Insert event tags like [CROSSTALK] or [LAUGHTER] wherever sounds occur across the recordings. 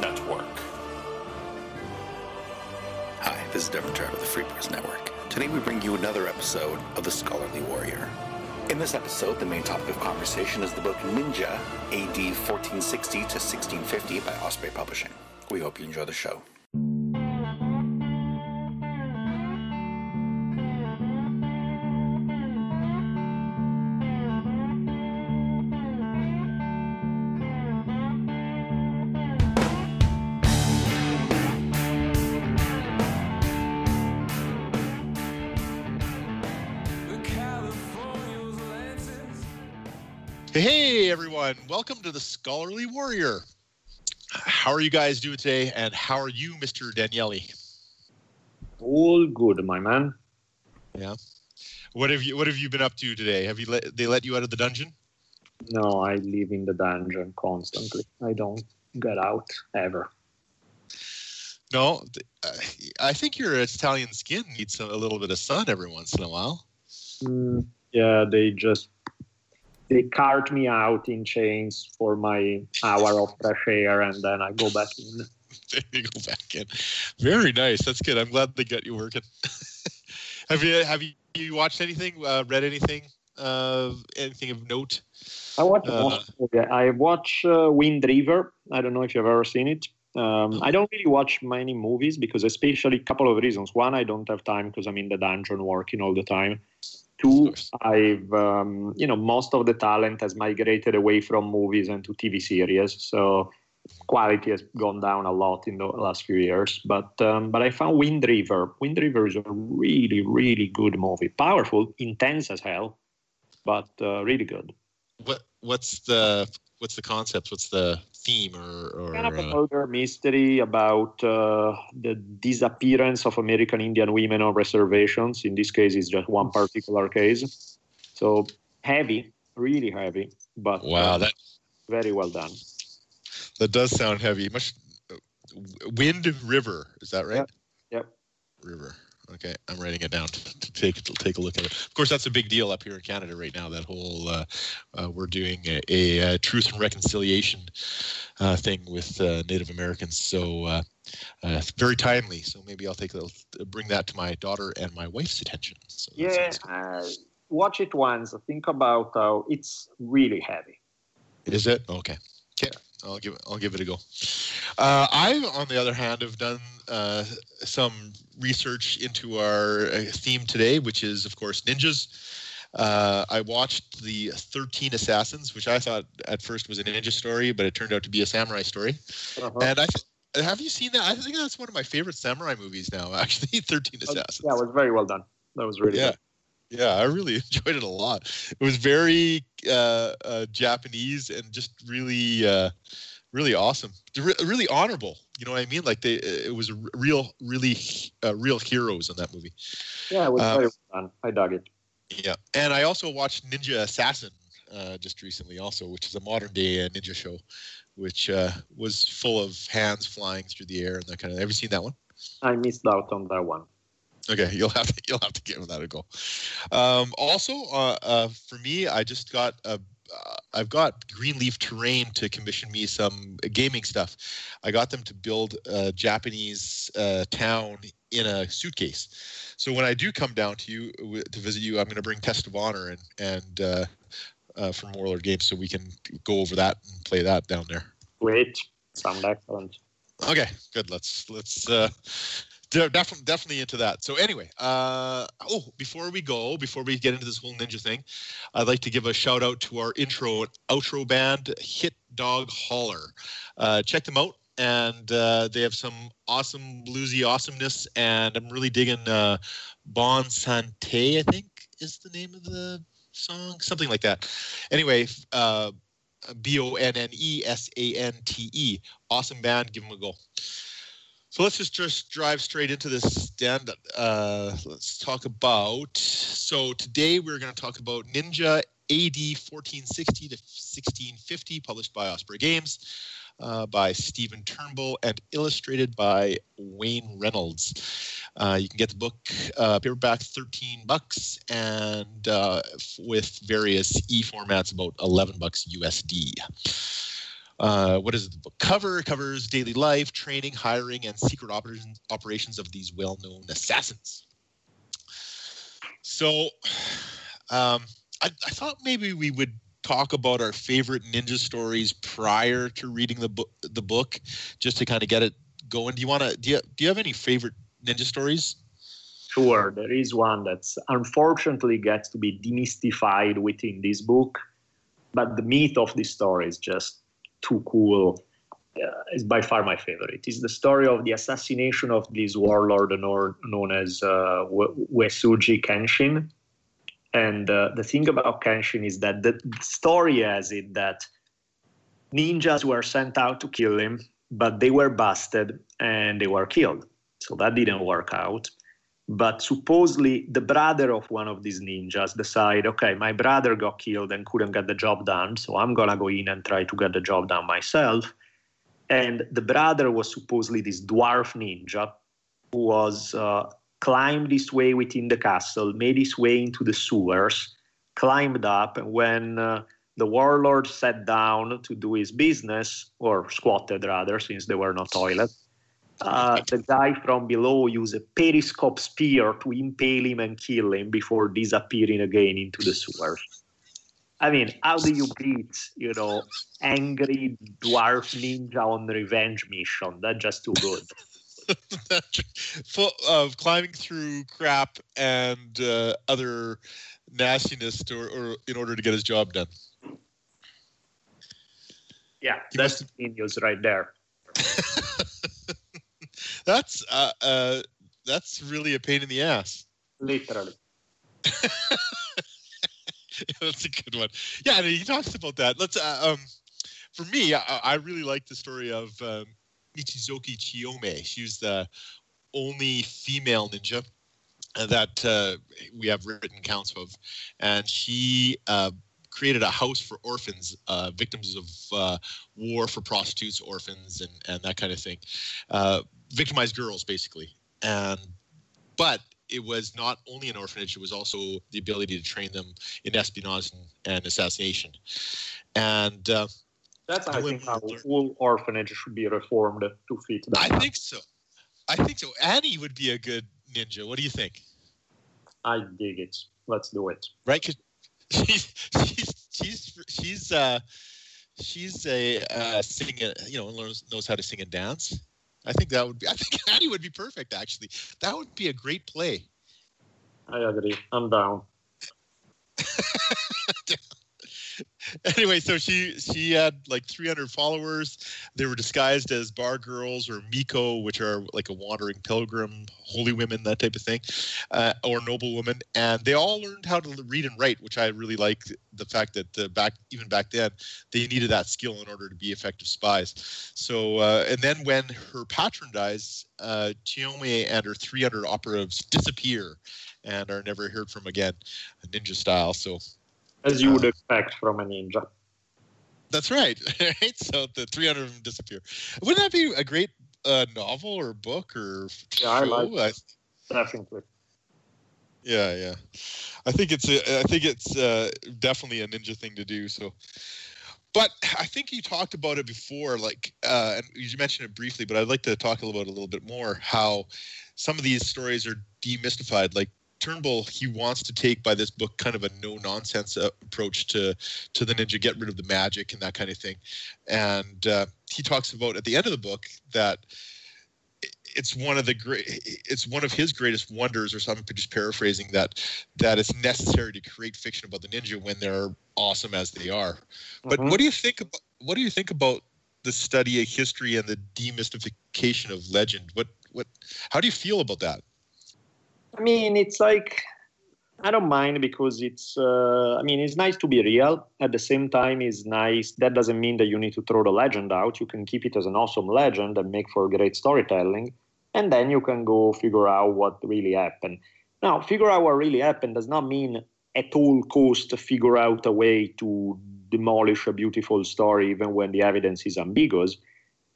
Network. Hi, this is Devin Trout of the Free Press Network. Today we bring you another episode of The Scholarly Warrior. In this episode, the main topic of conversation is the book Ninja, AD 1460 to 1650 by Osprey Publishing. We hope you enjoy the show. Welcome to the Scholarly Warrior. How are you guys doing today, and how are you, Mr. Daniele? All good, my man. Yeah. What have you What have you been up to today? Have you let they let you out of the dungeon? No, I live in the dungeon constantly. I don't get out ever. No, I think your Italian skin needs a, a little bit of sun every once in a while. Mm, yeah, they just they cart me out in chains for my hour of fresh air, and then I go back in. [LAUGHS] There you go back in. Very nice. That's good. I'm glad they got you working. [LAUGHS] have you Have you, you watched anything? Uh, read anything? Uh, anything of note? I watch. Uh, most of it. I watch uh, Wind River. I don't know if you've ever seen it. Um, I don't really watch many movies because, especially, a couple of reasons. One, I don't have time because I'm in the dungeon working all the time. Two. I've um, you know most of the talent has migrated away from movies and to TV series, so quality has gone down a lot in the last few years. But um, but I found Wind River. Wind River is a really really good movie, powerful, intense as hell, but uh, really good. What What's the What's the concept? What's the theme? Or, or kind of a uh, mystery about uh, the disappearance of American Indian women on reservations. In this case, it's just one particular case. So heavy, really heavy, but wow, uh, that very well done. that does sound heavy. Much Wind River, is that right? Yep. Yep. River. Okay, I'm writing it down to, take to take a look at it. Of course, that's a big deal up here in Canada right now. That whole uh, uh, we're doing a, a, uh truth and reconciliation uh, thing with uh, Native Americans. So uh, uh, very timely. So maybe I'll take a, bring that to my daughter and my wife's attention. So Yeah, uh, watch it once. Think about how it's really heavy. Is it okay? I'll give it. I'll give it a go. Uh, I, on the other hand, have done uh, some research into our uh, theme today, which is, of course, ninjas. Uh, I watched the Thirteen Assassins, which I thought at first was a ninja story, but it turned out to be a samurai story. Uh-huh. And I th- have you seen that? I think that's one of my favorite samurai movies now. [LAUGHS] Actually, Thirteen Assassins. Yeah, it was very well done. That was really Yeah. good. Yeah, I really [LAUGHS] enjoyed it a lot. It was very uh, uh, Japanese and just really, uh, really awesome. Re- really honorable. You know what I mean? Like they, it was real, really, uh, real heroes in that movie. Yeah, it was Uh, very well. I dug it. Yeah, and I also watched Ninja Assassin uh, just recently, also, which is a modern day uh, ninja show, which uh, was full of hands flying through the air and that kind of. Have you seen that one? I missed out on that one. Okay, [LAUGHS] you'll have to you'll have to give that a go. Um, also, uh, uh, for me, I just got a. Uh, I've got Greenleaf Terrain to commission me some gaming stuff. I got them to build a Japanese uh, town in a suitcase. So when I do come down to you w- to visit you, I'm going to bring Test of Honor and and uh, uh, from Warlord Games so we can go over that and play that down there. Great. Sound excellent. Okay, good. Let's let's uh definitely definitely into that. So anyway, uh oh, before we go, before we get into this whole ninja thing, I'd like to give a shout out to our intro and outro band, Hit Dog Holler. Uh check them out and uh, they have some awesome bluesy awesomeness and I'm really digging uh Bon Sante, I think is the name of the song, something like that. Anyway, uh B O N N E S A N T E. Awesome band. Give them a go. So let's just just drive straight into this stand. Uh, let's talk about. So today we're going to talk about Ninja AD 1460 to 1650, published by Osprey Games, uh, by Stephen Turnbull, and illustrated by Wayne Reynolds. Uh, you can get the book uh, paperback 13 bucks and uh, with various e formats about 11 bucks USD. Uh, what does the book cover? It covers daily life, training, hiring, and secret operations operations of these well-known assassins. So, um, I, I thought maybe we would talk about our favorite ninja stories prior to reading the book the book just to kind of get it going do you want to do you, do you have any favorite ninja stories sure there is one that's unfortunately gets to be demystified within this book but the myth of this story is just too cool uh, is by far my favorite. It's the story of the assassination of this warlord known as uh, Uesugi Kenshin, and uh, the thing about Kenshin is that the story has it that ninjas were sent out to kill him, but they were busted and they were killed. So that didn't work out. But supposedly, the brother of one of these ninjas decided, okay, my brother got killed and couldn't get the job done, so I'm gonna go in and try to get the job done myself. And the brother was supposedly this dwarf ninja who was uh, climbed his way within the castle, made his way into the sewers, climbed up, and when uh, the warlord sat down to do his business, or squatted rather, since there were no toilets, uh, the guy from below used a periscope spear to impale him and kill him before disappearing again into the sewers. I mean, how do you beat, you know, angry dwarf ninja on revenge mission? That's just too good. [LAUGHS] full of climbing through crap and uh, other nastiness to, or in order to get his job done. Yeah, he that's must... genius right there. [LAUGHS] that's uh, uh, that's really a pain in the ass. Literally. [LAUGHS] that's a good one. Yeah, and he talks about that. Let's. Uh, um, for me, I, I, really like the story of um, Mochizuki Chiyome. She's the only female ninja that uh, we have written accounts of, and she uh, created a house for orphans, uh, victims of uh, war, for prostitutes, orphans, and and that kind of thing, uh, victimized girls basically. And but it was not only an orphanage; it was also the ability to train them in espionage and, and assassination. And uh, that's I think how all orphanage should be reformed to fit that. I think so. I think so. Annie would be a good ninja. What do you think? I dig it. Let's do it. Right? Cause [LAUGHS] she's she's she's she's uh she's a uh singer, you know, knows knows how to sing and dance. I think that would be I think [LAUGHS] Annie would be perfect actually. That would be a great play. I agree. I'm down. [LAUGHS] [LAUGHS] anyway, so she she had like 300 followers. They were disguised as bar girls or miko, which are like a wandering pilgrim, holy women, that type of thing, uh, or noble women. And they all learned how to read and write, which I really like. The fact that uh, back even back then they needed that skill in order to be effective spies. So uh, and then when her patron dies, uh, and her 300 operatives disappear and are never heard from again, ninja style. So as you would expect from a ninja. That's right. [LAUGHS] right. So the 300 of them disappear. Wouldn't that be a great uh, novel or book or yeah? I like Definitely. Yeah, yeah. I think it's a, I think it's uh, definitely a ninja thing to do. So, but I think you talked about it before, like, uh, and you mentioned it briefly, but I'd like to talk about it a little bit more. How some of these stories are demystified, like Turnbull he wants to take by this book kind of a no nonsense uh, approach to to the ninja, get rid of the magic and that kind of thing. And uh, he talks about at the end of the book that it's one of the great it's one of his greatest wonders or something just paraphrasing that that it's necessary to create fiction about the ninja when they're awesome as they are but mm-hmm. what do you think about what do you think about the study of history and the demystification of legend what what how do you feel about that I mean, it's like I don't mind because it's. Uh, I mean, it's nice to be real. At the same time, it's nice. That doesn't mean that you need to throw the legend out. You can keep it as an awesome legend and make for great storytelling, and then you can go figure out what really happened. Now, figure out what really happened does not mean at all cost to figure out a way to demolish a beautiful story, even when the evidence is ambiguous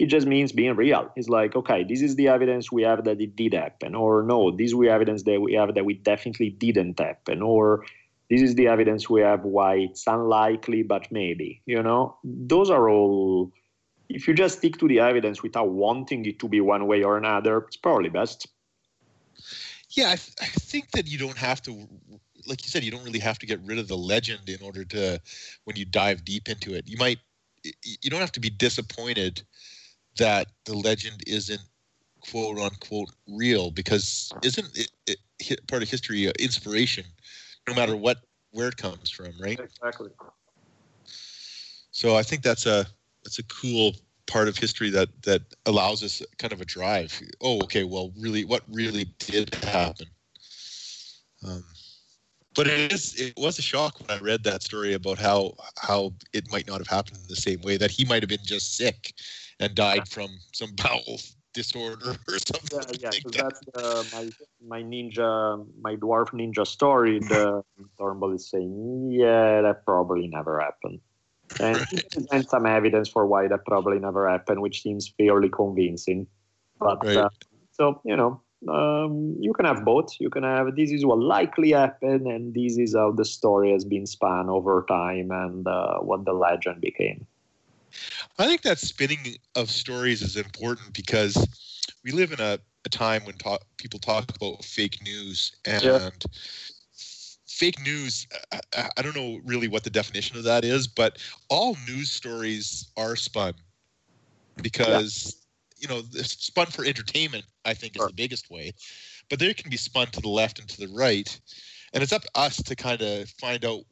it just means being real. It's like, okay, this is the evidence we have that it did happen, or no, this is the evidence that we have that we definitely didn't happen, or this is the evidence we have why it's unlikely, but maybe. You know, those are all if you just stick to the evidence without wanting it to be one way or another, it's probably best. Yeah, I, th- I think that you don't have to, like you said, you don't really have to get rid of the legend in order to, when you dive deep into it. You might, you don't have to be disappointed that the legend isn't quote unquote real because isn't it, it part of history uh, inspiration, no matter what where it comes from, right? Exactly. So I think that's a that's a cool part of history that that allows us kind of a drive. Oh, okay. Well, really, what really did happen? Um, but it is it was a shock when I read that story about how how it might not have happened in the same way that he might have been just sick and died from some [LAUGHS] bowel disorder or something. Yeah, yeah. like so that. that's the, my my ninja, my dwarf ninja story. [LAUGHS] The Turnbull is saying, yeah, that probably never happened, and he presents some evidence for why that probably never happened, which seems fairly convincing. But Right. uh, so you know, um, you can have both. You can have this is what likely happened, and this is how the story has been spun over time, and uh, what the legend became. I think that spinning of stories is important because we live in a, a time when talk, people talk about fake news and Yeah. fake news. I, I- don't know really what the definition of that is, but all news stories are spun because you know it's spun for entertainment. I think is Sure. the biggest way, but they can be spun to the left and to the right, and it's up to us to kind of find out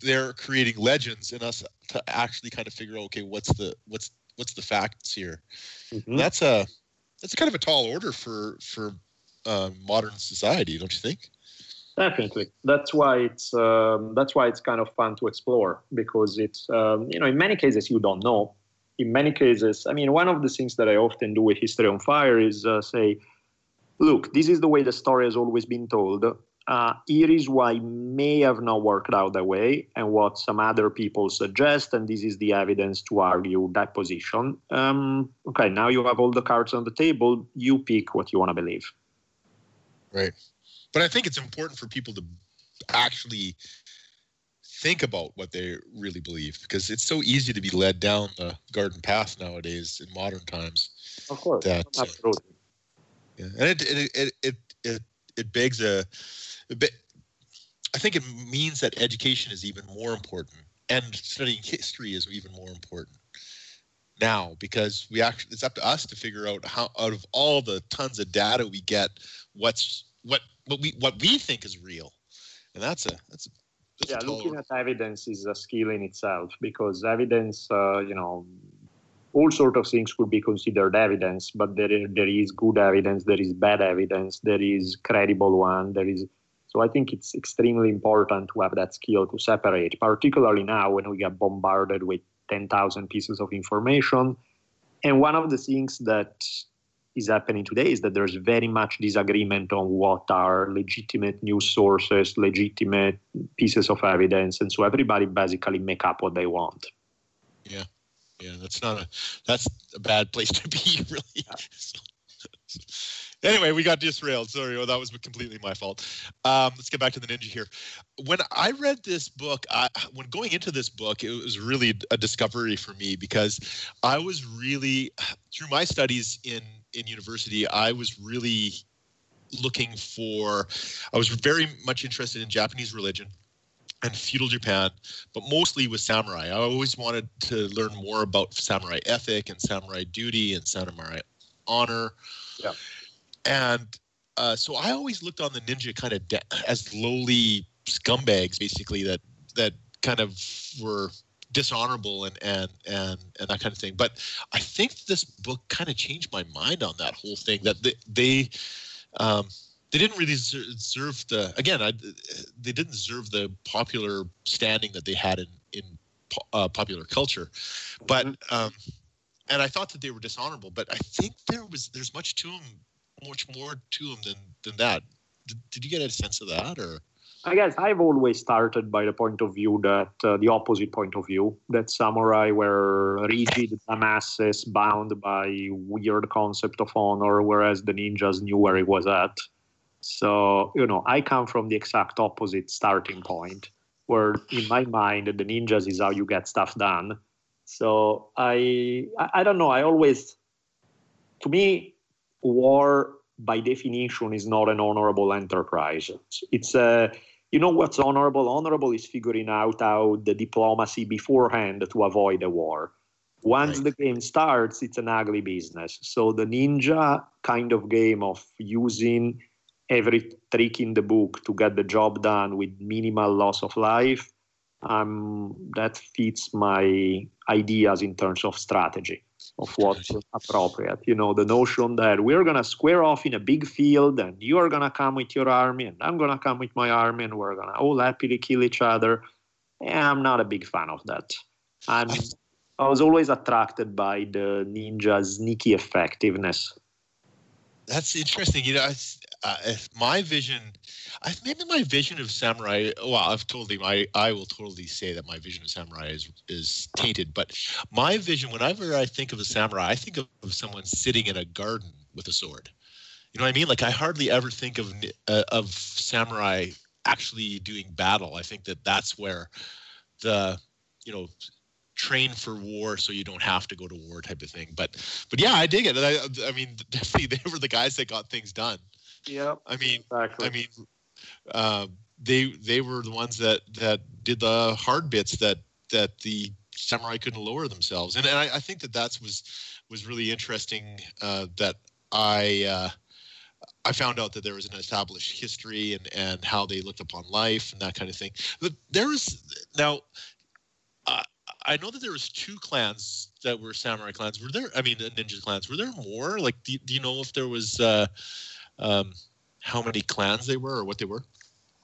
they're creating legends and us to actually kind of figure out okay what's the what's what's the facts here Mhm. that's a that's kind of a tall order for for uh, modern society don't you think Definitely. That's why it's um, that's why it's kind of fun to explore because it's um, you know in many cases you don't know. In many cases, I mean, one of the things that I often do with History on Fire is uh, say, look, this is the way the story has always been told. Uh, here is why may have not worked out that way, and what some other people suggest, and this is the evidence to argue that position. Um, okay, now you have all the cards on the table. You pick what you want to believe. right but i think it's important for people to actually think about what they really believe because it's so easy to be led down the garden path nowadays in modern times Of course, That, uh, absolutely. Yeah, and it it it it it, it begs a. I think it means that education is even more important, and studying history is even more important now because we actually it's up to us to figure out how out of all the tons of data we get, what's what what we what we think is real, and that's a that's a yeah looking at evidence is a skill in itself because evidence uh, you know all sort of things could be considered evidence but there is, there is good evidence there is bad evidence there is credible one there is so i think it's extremely important to have that skill to separate particularly now when we get bombarded with 10,000 pieces of information and one of the things that is happening today is that there's very much disagreement on what are legitimate news sources, legitimate pieces of evidence, and so everybody basically make up what they want. Yeah, yeah, that's not a that's a bad place to be, [LAUGHS] really. [LAUGHS] anyway, we got disrailed. Sorry, oh, that was completely my fault. Um, let's get back to the ninja here. When I read this book, I, when going into this book, it was really a discovery for me because I was really through my studies in in university, I was really looking for. I was very much interested in Japanese religion and feudal Japan, but mostly with samurai. I always wanted to learn more about samurai ethic and samurai duty and samurai honor. Yeah. And uh, so I always looked on the ninja kind of de- as lowly scumbags, basically that that kind of were dishonorable and and and and that kind of thing. But I think this book kind of changed my mind on that whole thing. That they, they um, they didn't really deserve the again I, they didn't deserve the popular standing that they had in in po- uh, popular culture but um and i thought that they were dishonorable but i think there was there's much to them much more to them than than that did, did you get a sense of that or I guess I've always started by the point of view that uh, the opposite point of view that samurai were rigid [LAUGHS] masses bound by weird concept of honor, whereas the ninjas knew where it was at. So you know, I come from the exact opposite starting point, where in my mind the ninjas is how you get stuff done. So I, I, I don't know. I always, to me, war by definition is not an honorable enterprise. It's a, you know what's honorable? Honorable is figuring out how the diplomacy beforehand to avoid a war. Once right. the game starts, it's an ugly business. So the ninja kind of game of using every trick in the book to get the job done with minimal loss of life, um, that fits my ideas in terms of strategy of what's appropriate. You know, the notion that we're going to square off in a big field and you are going to come with your army and I'm going to come with my army and we're going to all happily kill each other. Yeah, I'm not a big fan of that. I'm, [LAUGHS] I was always attracted by the ninja sneaky effectiveness. That's interesting. You know, I, uh, my vision, I, maybe my vision of samurai. Well, I've totally, I, I will totally say that my vision of samurai is is tainted. But my vision, whenever I think of a samurai, I think of, of someone sitting in a garden with a sword. You know what I mean? Like I hardly ever think of uh, of samurai actually doing battle. I think that that's where the you know train for war so you don't have to go to war type of thing. But but yeah, I dig it. I, I mean, [LAUGHS] definitely they were the guys that got things done. Yeah. I mean, exactly. I mean, uh, they they were the ones that that did the hard bits that that the samurai couldn't lower themselves, and, and I, I think that that was was really interesting. Uh, that I. Uh, I found out that there was an established history and, and how they looked upon life and that kind of thing. But there was now, uh, I know that there was two clans that were samurai clans. Were there? I mean, the ninja clans. Were there more? Like, do, do you know if there was uh, um, how many clans they were or what they were?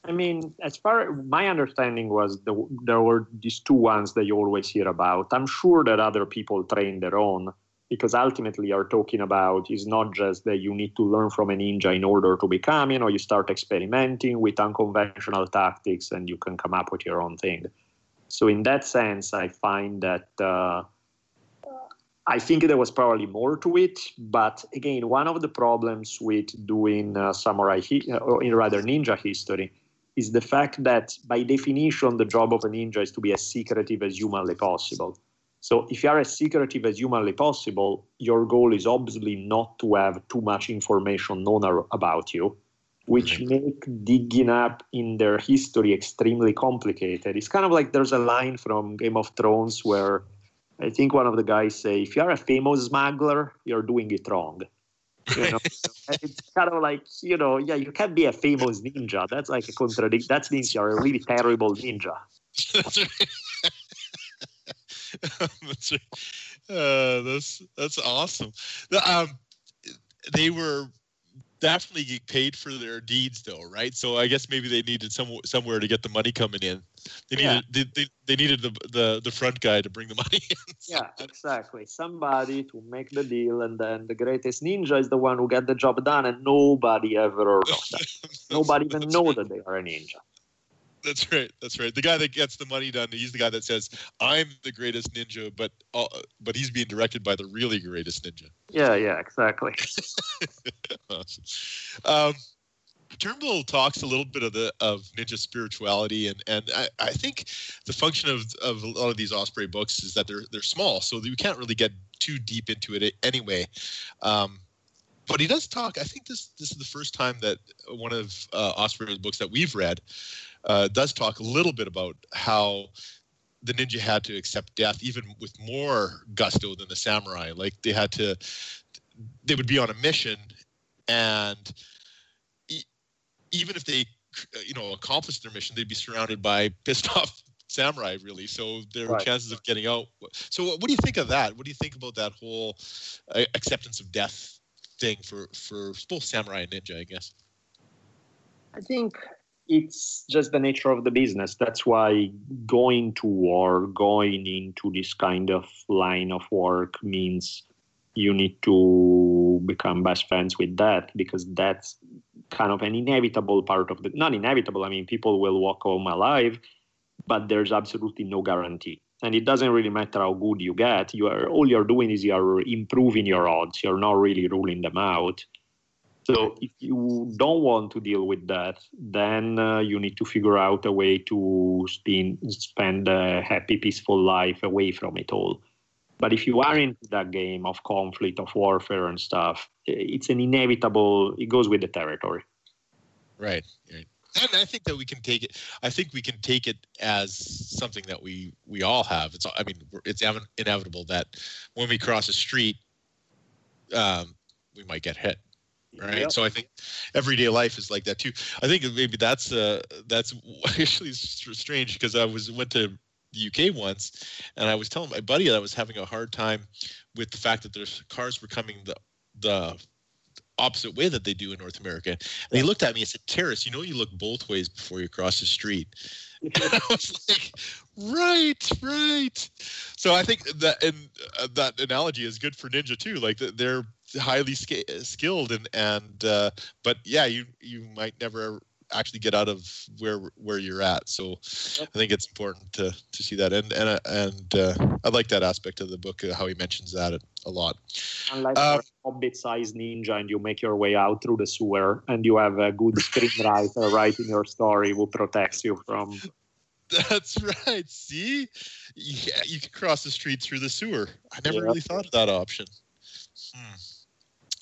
I mean, as far my understanding was, the, there were these two ones that you always hear about. I'm sure that other people train their own because ultimately you're talking about is not just that you need to learn from a ninja in order to become, you know, you start experimenting with unconventional tactics and you can come up with your own thing. So in that sense, I find that uh, I think there was probably more to it, but again, one of the problems with doing uh, samurai, hi- uh, or rather ninja history, is the fact that by definition, the job of a ninja is to be as secretive as humanly possible. So if you are as secretive as humanly possible, your goal is obviously not to have too much information known about you, which make digging up in their history extremely complicated. It's kind of like there's a line from Game of Thrones where I think one of the guys say, if you're a famous smuggler, you're doing it wrong. You know? [LAUGHS] it's kind of like, you know, yeah, you can't be a famous ninja. That's like a contradiction. That means you're a really terrible ninja. that's right. [LAUGHS] that's right. Uh, that's that's awesome. Um, they were definitely get paid for their deeds, though, right? So I guess maybe they needed some somewhere to get the money coming in. They needed yeah. they, they, they, needed the, the the front guy to bring the [LAUGHS] money in. yeah, exactly. Somebody to make the deal, and then the greatest ninja is the one who get the job done, and nobody ever [LAUGHS] heard of that. [LAUGHS] nobody even know right. that they are a ninja. That's right. That's right. The guy that gets the money done, he's the guy that says, "I'm the greatest ninja," but uh, but he's being directed by the really greatest ninja. Yeah. Yeah. Exactly. [LAUGHS] awesome. Um, Turnbull talks a little bit of the of ninja spirituality, and and I, I think the function of of a lot of these Osprey books is that they're they're small, so you can't really get too deep into it anyway. Um, but he does talk. I think this this is the first time that one of uh, Osprey's books that we've read uh, does talk a little bit about how the ninja had to accept death even with more gusto than the samurai. Like they had to, they would be on a mission, and e- even if they, you know, accomplished their mission, they'd be surrounded by [LAUGHS] pissed off samurai really so there were right. chances of getting out so what do you think of that what do you think about that whole uh, acceptance of death thing for for both samurai and ninja i guess i think it's just the nature of the business. That's why going to war, going into this kind of line of work means you need to become best friends with that because that's kind of an inevitable part of the not inevitable. I mean, people will walk home alive, but there's absolutely no guarantee. And it doesn't really matter how good you get. You are all you're doing is you're improving your odds. You're not really ruling them out. So if you don't want to deal with that, then uh, you need to figure out a way to spend, spend a happy, peaceful life away from it all. But if you are into that game of conflict, of warfare and stuff, it's an inevitable. It goes with the territory. Right. right. And I think that we can take it. I think we can take it as something that we we all have. It's. I mean, it's inevitable that when we cross a street, um, we might get hit. Right. Yep. So I think everyday life is like that too. I think maybe that's uh that's [LAUGHS] actually strange because I was went to the UK once, and I was telling my buddy that I was having a hard time with the fact that there's cars were coming the the opposite way that they do in North America. And he looked at me and said, Terrace, you know you look both ways before you cross the street. [LAUGHS] and I was like, right, right. So I think that and uh, that analogy is good for Ninja too. Like they're highly skilled and and uh, but yeah, you you might never actually get out of where where you're at. So yep. I think it's important to to see that, and and and uh, I like that aspect of the book, uh, how he mentions that a lot. Unlike um, a hobbit-sized ninja, and you make your way out through the sewer, and you have a good screenwriter [LAUGHS] writing your story who protects you from. That's right. See, yeah, you can cross the street through the sewer. I never really thought of that option. Hmm.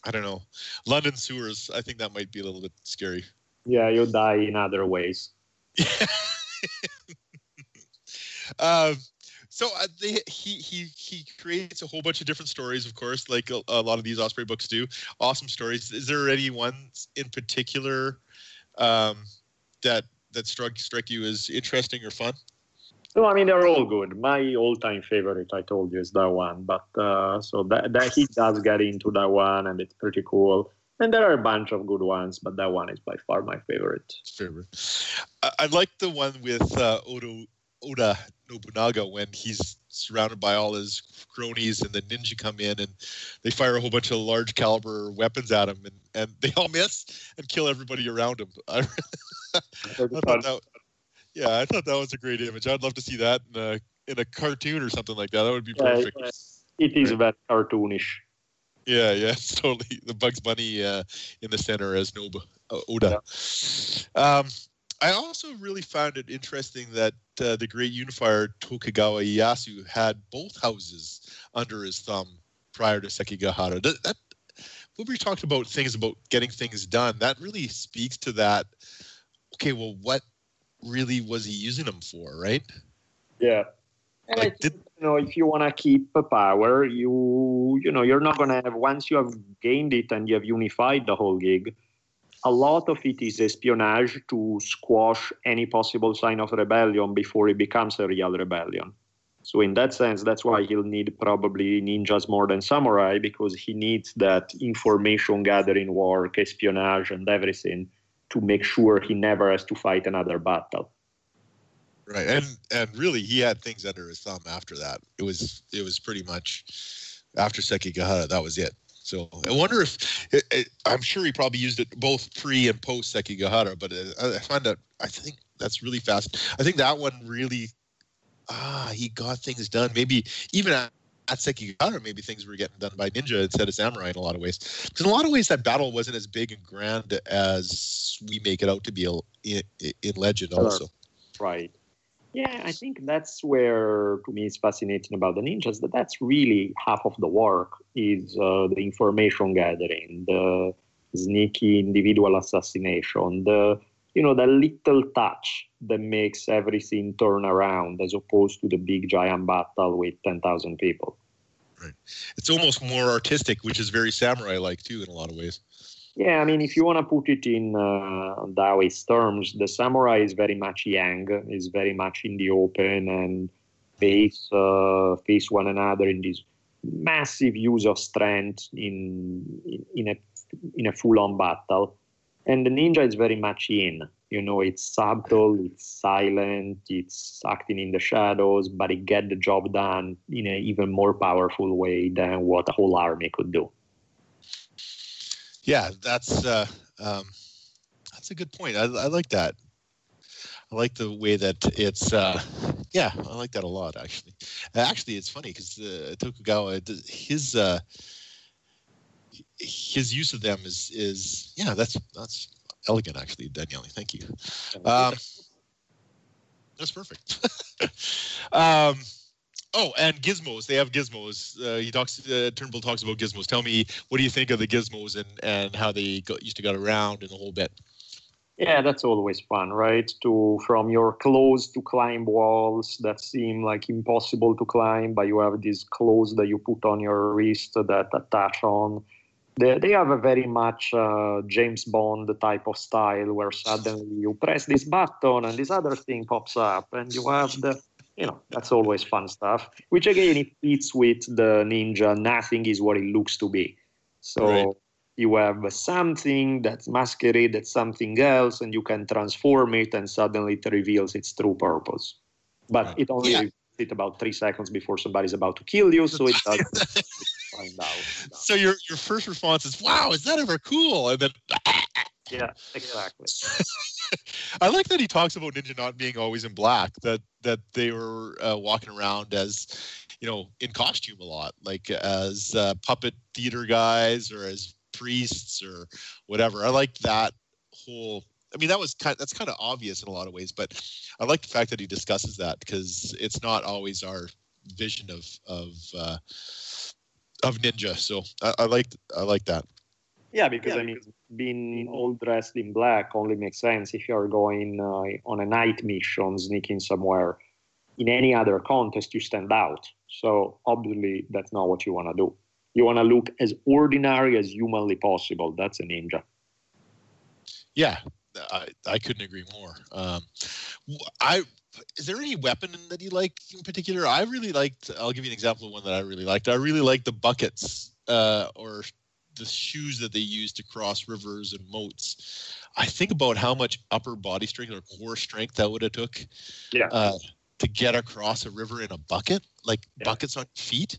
I don't know. London sewers. I think that might be a little bit scary. Yeah, you die in other ways. [LAUGHS] um, so uh, they, he he he creates a whole bunch of different stories, of course, like a, a, lot of these Osprey books do. Awesome stories. Is there any ones in particular um, that that struck struck you as interesting or fun? No, I mean they're all good. My all-time favorite, I told you, is that one. But uh, so that that he does get into that one, and it's pretty cool. And there are a bunch of good ones, but that one is by far my favorite. Favorite. I, I like the one with uh, Odo, Oda Nobunaga when he's surrounded by all his cronies and the ninja come in and they fire a whole bunch of large caliber weapons at him and, and they all miss and kill everybody around him. [LAUGHS] I, I thought that, yeah, I thought that was a great image. I'd love to see that in a, in a cartoon or something like that. That would be perfect. Yeah, it is very cartoonish. Yeah, yeah, [LAUGHS] it's totally the Bugs Bunny uh, in the center as Nobu uh, Oda. Yeah. Um, I also really found it interesting that uh, the great unifier Tokugawa Ieyasu had both houses under his thumb prior to Sekigahara. That, that when we talked about things about getting things done, that really speaks to that. Okay, well, what really was he using them for, right? Yeah, and like, I think, did, you know, if you want to keep power, you you know, you're not going to have once you have gained it and you have unified the whole gig. A lot of it is espionage to squash any possible sign of rebellion before it becomes a real rebellion. So in that sense, that's why he'll need probably ninjas more than samurai because he needs that information gathering work, espionage, and everything to make sure he never has to fight another battle. Right, and and really, he had things under his thumb after that. It was it was pretty much after Sekigahara. That was it. So I wonder if it, it, I'm sure he probably used it both pre and post Sekigahara, but uh, I find that I think that's really fast. I think that one really ah he got things done. Maybe even at, at Sekigahara, maybe things were getting done by ninja instead of samurai in a lot of ways. Because in a lot of ways, that battle wasn't as big and grand as we make it out to be in, in Legend. Also, right. Yeah, I think that's where, to me, it's fascinating about the ninjas. That that's really half of the work is uh, the information gathering, the sneaky individual assassination, the you know the little touch that makes everything turn around, as opposed to the big giant battle with ten thousand people. Right. It's almost more artistic, which is very samurai-like too, in a lot of ways. Yeah, I mean, if you want to put it in uh, Taoist terms, the samurai is very much yang, is very much in the open and face uh, face one another in this massive use of strength in in a in a full-on battle. And the ninja is very much in. You know, it's subtle, it's silent, it's acting in the shadows, but it get the job done in an even more powerful way than what a whole army could do yeah, that's uh, um, that's a good point. I, I, like that. I like the way that it's. Uh, yeah, I like that a lot. Actually, actually, it's funny because uh, Tokugawa, his uh, his use of them is is yeah, that's that's elegant. Actually, Daniele, thank you. Um, that's perfect. [LAUGHS] um, Oh, and gizmos. They have gizmos. Uh, he talks. Uh, Turnbull talks about gizmos. Tell me, what do you think of the gizmos and and how they got, used to get around and the whole bit? Yeah, that's always fun, right? To from your clothes to climb walls that seem like impossible to climb, but you have these clothes that you put on your wrist that attach on. They, they have a very much uh, James Bond type of style where suddenly you press this button and this other thing pops up, and you have the you know that's always fun stuff. Which again, it fits with the ninja. Nothing is what it looks to be. So. Right you have something that's masquerade as something else and you can transform it and suddenly it reveals its true purpose but right. it only yeah. it about three seconds before somebody's about to kill you so it does [LAUGHS] find out so your your first response is wow is that ever cool and then [LAUGHS] yeah exactly [LAUGHS] [LAUGHS] i like that he talks about ninja not being always in black that that they were uh, walking around as you know in costume a lot like as uh, puppet theater guys or as priests or whatever. I like that whole. I mean, that was kind. That's kind of obvious in a lot of ways, but I like the fact that he discusses that because it's not always our vision of of uh, of ninja. So I, I like I like that. Yeah, because yeah, I mean, being all dressed in black only makes sense if you're going uh, on a night mission, sneaking somewhere. In any other contest, you stand out. So obviously, that's not what you want to do. You want to look as ordinary as humanly possible. That's a ninja. Yeah, I, I couldn't agree more. Um, I is there any weapon that you like in particular? I really liked. I'll give you an example of one that I really liked. I really liked the buckets uh, or the shoes that they use to cross rivers and moats. I think about how much upper body strength or core strength that would have took. Yeah. Uh, to get across a river in a bucket, like yeah. buckets on feet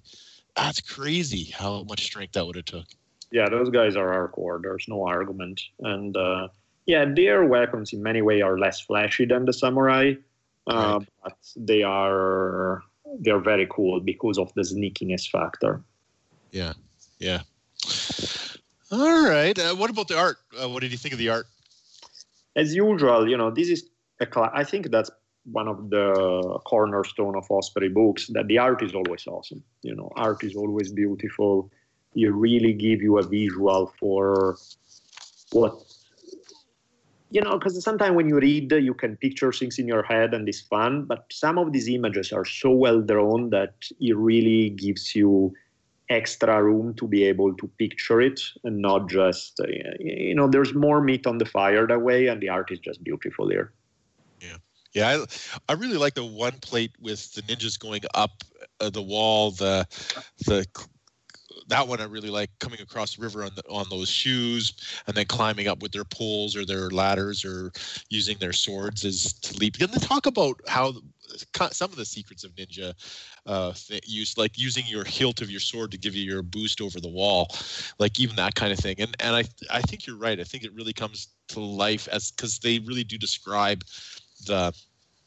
that's crazy how much strength that would have took. Yeah, those guys are hardcore. There's no argument. And uh, yeah, their weapons in many ways are less flashy than the samurai, uh, right. but they are they're very cool because of the sneakiness factor. Yeah, yeah. All right. Uh, what about the art? Uh, what did you think of the art? As usual, you know, this is a cl- I think that's one of the cornerstone of Osprey books that the art is always awesome. You know, art is always beautiful. You really give you a visual for what you know, because sometimes when you read, you can picture things in your head and it's fun. But some of these images are so well drawn that it really gives you extra room to be able to picture it and not just, you know, there's more meat on the fire that way, and the art is just beautiful here. Yeah. Yeah, I, I really like the one plate with the ninjas going up uh, the wall. The the that one I really like coming across the river on the, on those shoes and then climbing up with their poles or their ladders or using their swords is to leap. They talk about how some of the secrets of ninja uh, use, like using your hilt of your sword to give you your boost over the wall, like even that kind of thing. And and I I think you're right. I think it really comes to life as because they really do describe the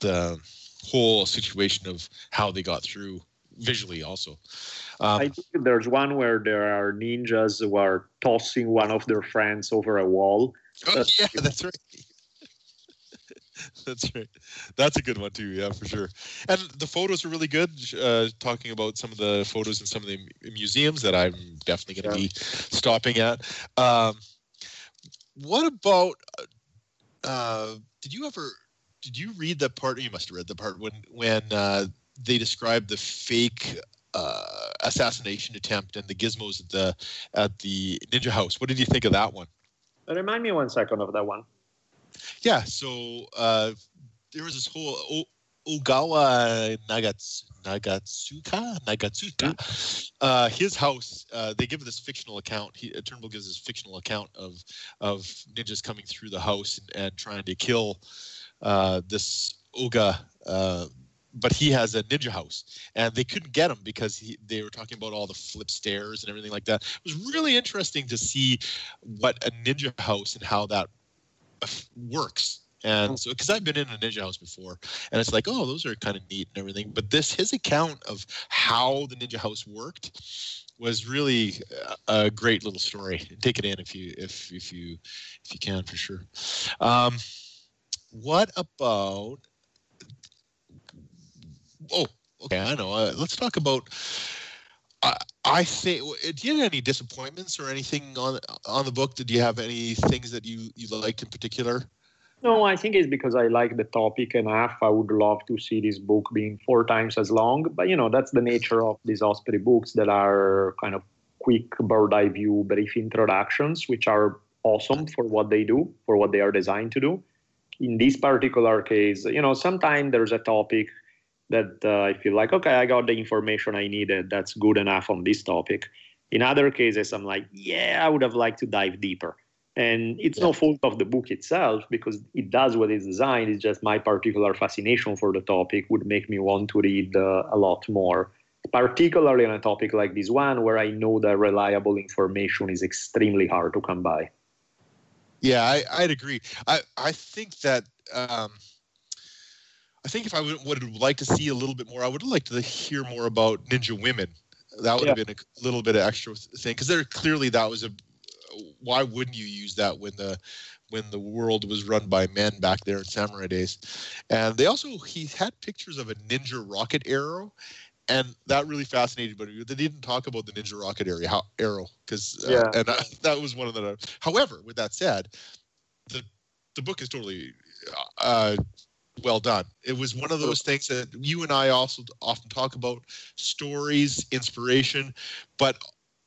the whole situation of how they got through visually also um, i think there's one where there are ninjas who are tossing one of their friends over a wall oh, yeah [LAUGHS] that's right [LAUGHS] that's right that's a good one too yeah for sure and the photos are really good uh, talking about some of the photos in some of the museums that i'm definitely going to yeah. be stopping at um, what about uh, did you ever did you read the part? You must have read the part when when uh, they described the fake uh, assassination attempt and the gizmos at the at the Ninja House. What did you think of that one? Remind me one second of that one. Yeah, so uh, there was this whole o- Ogawa Nagatsu, Nagatsuka Nagatsuka. Uh, his house. Uh, they give this fictional account. He, Turnbull gives this fictional account of of ninjas coming through the house and, and trying to kill uh, this Uga, uh, but he has a ninja house, and they couldn't get him because he, they were talking about all the flip stairs and everything like that. It was really interesting to see what a ninja house and how that works. And so, because I've been in a ninja house before, and it's like, oh, those are kind of neat and everything. But this, his account of how the ninja house worked, was really a great little story. Take it in if you if if you if you can for sure. Um, what about? Oh, okay, I know. Uh, let's talk about. I think. Uh, do you have any disappointments or anything on on the book? Did you have any things that you you liked in particular? No, I think it's because I like the topic enough. I would love to see this book being four times as long. But you know, that's the nature of these Osprey books that are kind of quick bird eye view, brief introductions, which are awesome for what they do, for what they are designed to do. In this particular case, you know, sometimes there's a topic that uh, I feel like, okay, I got the information I needed. That's good enough on this topic. In other cases, I'm like, yeah, I would have liked to dive deeper. And it's yeah. no fault of the book itself because it does what it's designed. It's just my particular fascination for the topic would make me want to read uh, a lot more, particularly on a topic like this one where I know that reliable information is extremely hard to come by. Yeah, I, would agree. I, I think that. Um, I think if I would, would like to see a little bit more, I would like to hear more about ninja women. That would yeah. have been a little bit of extra thing because there clearly that was a why wouldn't you use that when the when the world was run by men back there in samurai days and they also he had pictures of a ninja rocket arrow and that really fascinated me they didn't talk about the ninja rocket area how, arrow because uh, yeah. and I, that was one of the however with that said the the book is totally uh, well done. It was one of those things that you and I also often talk about stories, inspiration, but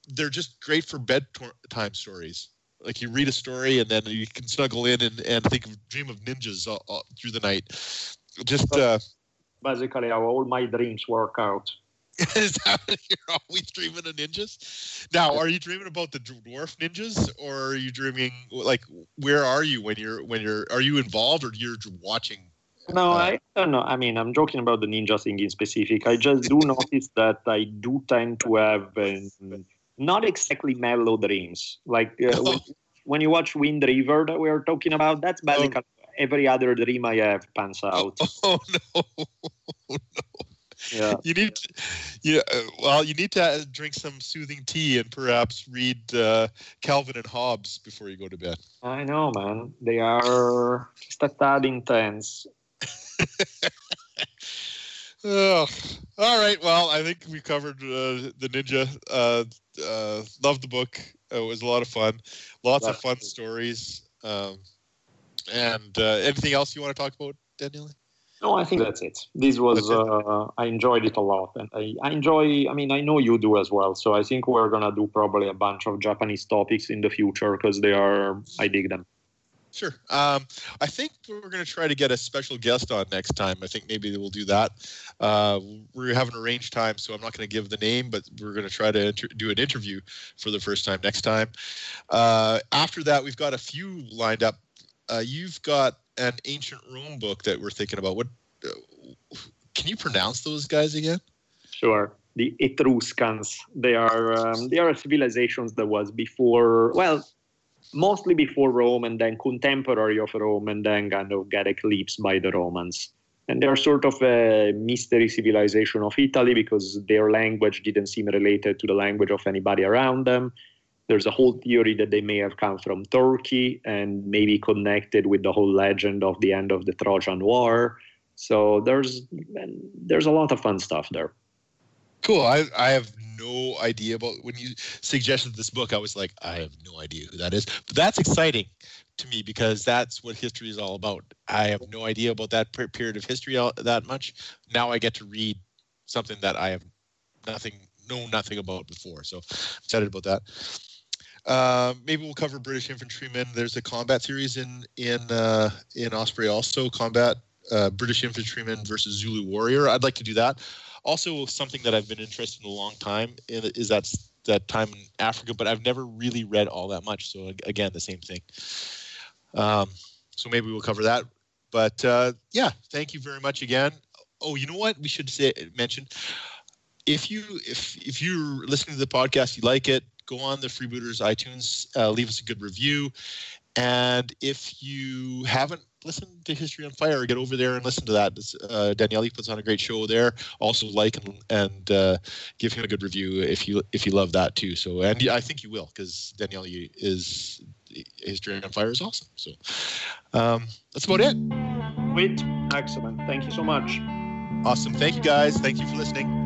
they're just great for bedtime stories. Like you read a story and then you can snuggle in and, and think of dream of ninjas all, all through the night. Just uh, basically how all my dreams work out. [LAUGHS] Is that you're always dreaming of ninjas? Now, are you dreaming about the dwarf ninjas, or are you dreaming like where are you when you're when you're are you involved or you're watching? No, uh, I don't know. I mean, I'm joking about the ninja thing in specific. I just do notice that I do tend to have not exactly mellow dreams. Like uh, when, [LAUGHS] when, you watch Wind River that we are talking about, that's oh. basically oh. every other dream I have pans out. [LAUGHS] Oh, no, [LAUGHS] no. Yeah. You need, to, yeah. Uh, well, you need to uh, drink some soothing tea and perhaps read uh, Calvin and Hobbes before you go to bed. I know, man. They are just tad intense. Oh, all right. Well, I think we covered uh, the ninja. Uh, uh, loved the book. It was a lot of fun. Lots of fun stories. Um, and uh, anything else you want to talk about, Daniel? No, I think that's it. This was uh, I enjoyed it a lot, and I, I, enjoy. I mean, I know you do as well. So I think we're gonna do probably a bunch of Japanese topics in the future because they are. I dig them. Sure. Um, I think we're going to try to get a special guest on next time. I think maybe we'll do that. Uh, we have an arranged time, so I'm not going to give the name, but we're going to try to inter- do an interview for the first time next time. Uh, after that, we've got a few lined up. Uh, you've got an ancient Rome book that we're thinking about. What uh, can you pronounce those guys again? Sure the Etruscans. They are um, they are civilizations that was before. Well, mostly before Rome and then contemporary of Rome and then kind of get eclipsed by the Romans. And they're sort of a mystery civilization of Italy because their language didn't seem related to the language of anybody around them. There's a whole theory that they may have come from Turkey and maybe connected with the whole legend of the end of the Trojan War. So there's there's a lot of fun stuff there. Cool. I, I have no idea about when you suggested this book. I was like, I have no idea who that is. But that's exciting to me because that's what history is all about. I have no idea about that period of history that much. Now I get to read something that I have nothing, know nothing about before. So I'm excited about that. Uh, maybe we'll cover British infantrymen. There's a combat series in in uh, in Osprey also combat uh, British infantrymen versus Zulu warrior. I'd like to do that. Also, something that I've been interested in a long time is that that time in Africa, but I've never really read all that much. So again, the same thing. Um, so maybe we'll cover that. But uh, yeah, thank you very much again. Oh, you know what? We should say mention if you if if you're listening to the podcast, you like it, go on the Freebooters iTunes, uh, leave us a good review, and if you haven't listen to History on Fire. Get over there and listen to that. Uh, Daniele puts on a great show there. Also like and, and uh, give him a good review if you if you love that too. So and I think you will because Daniele is History on Fire is awesome. So um, that's about it. Wait, excellent. Thank you so much. Awesome. Thank you guys. Thank you for listening.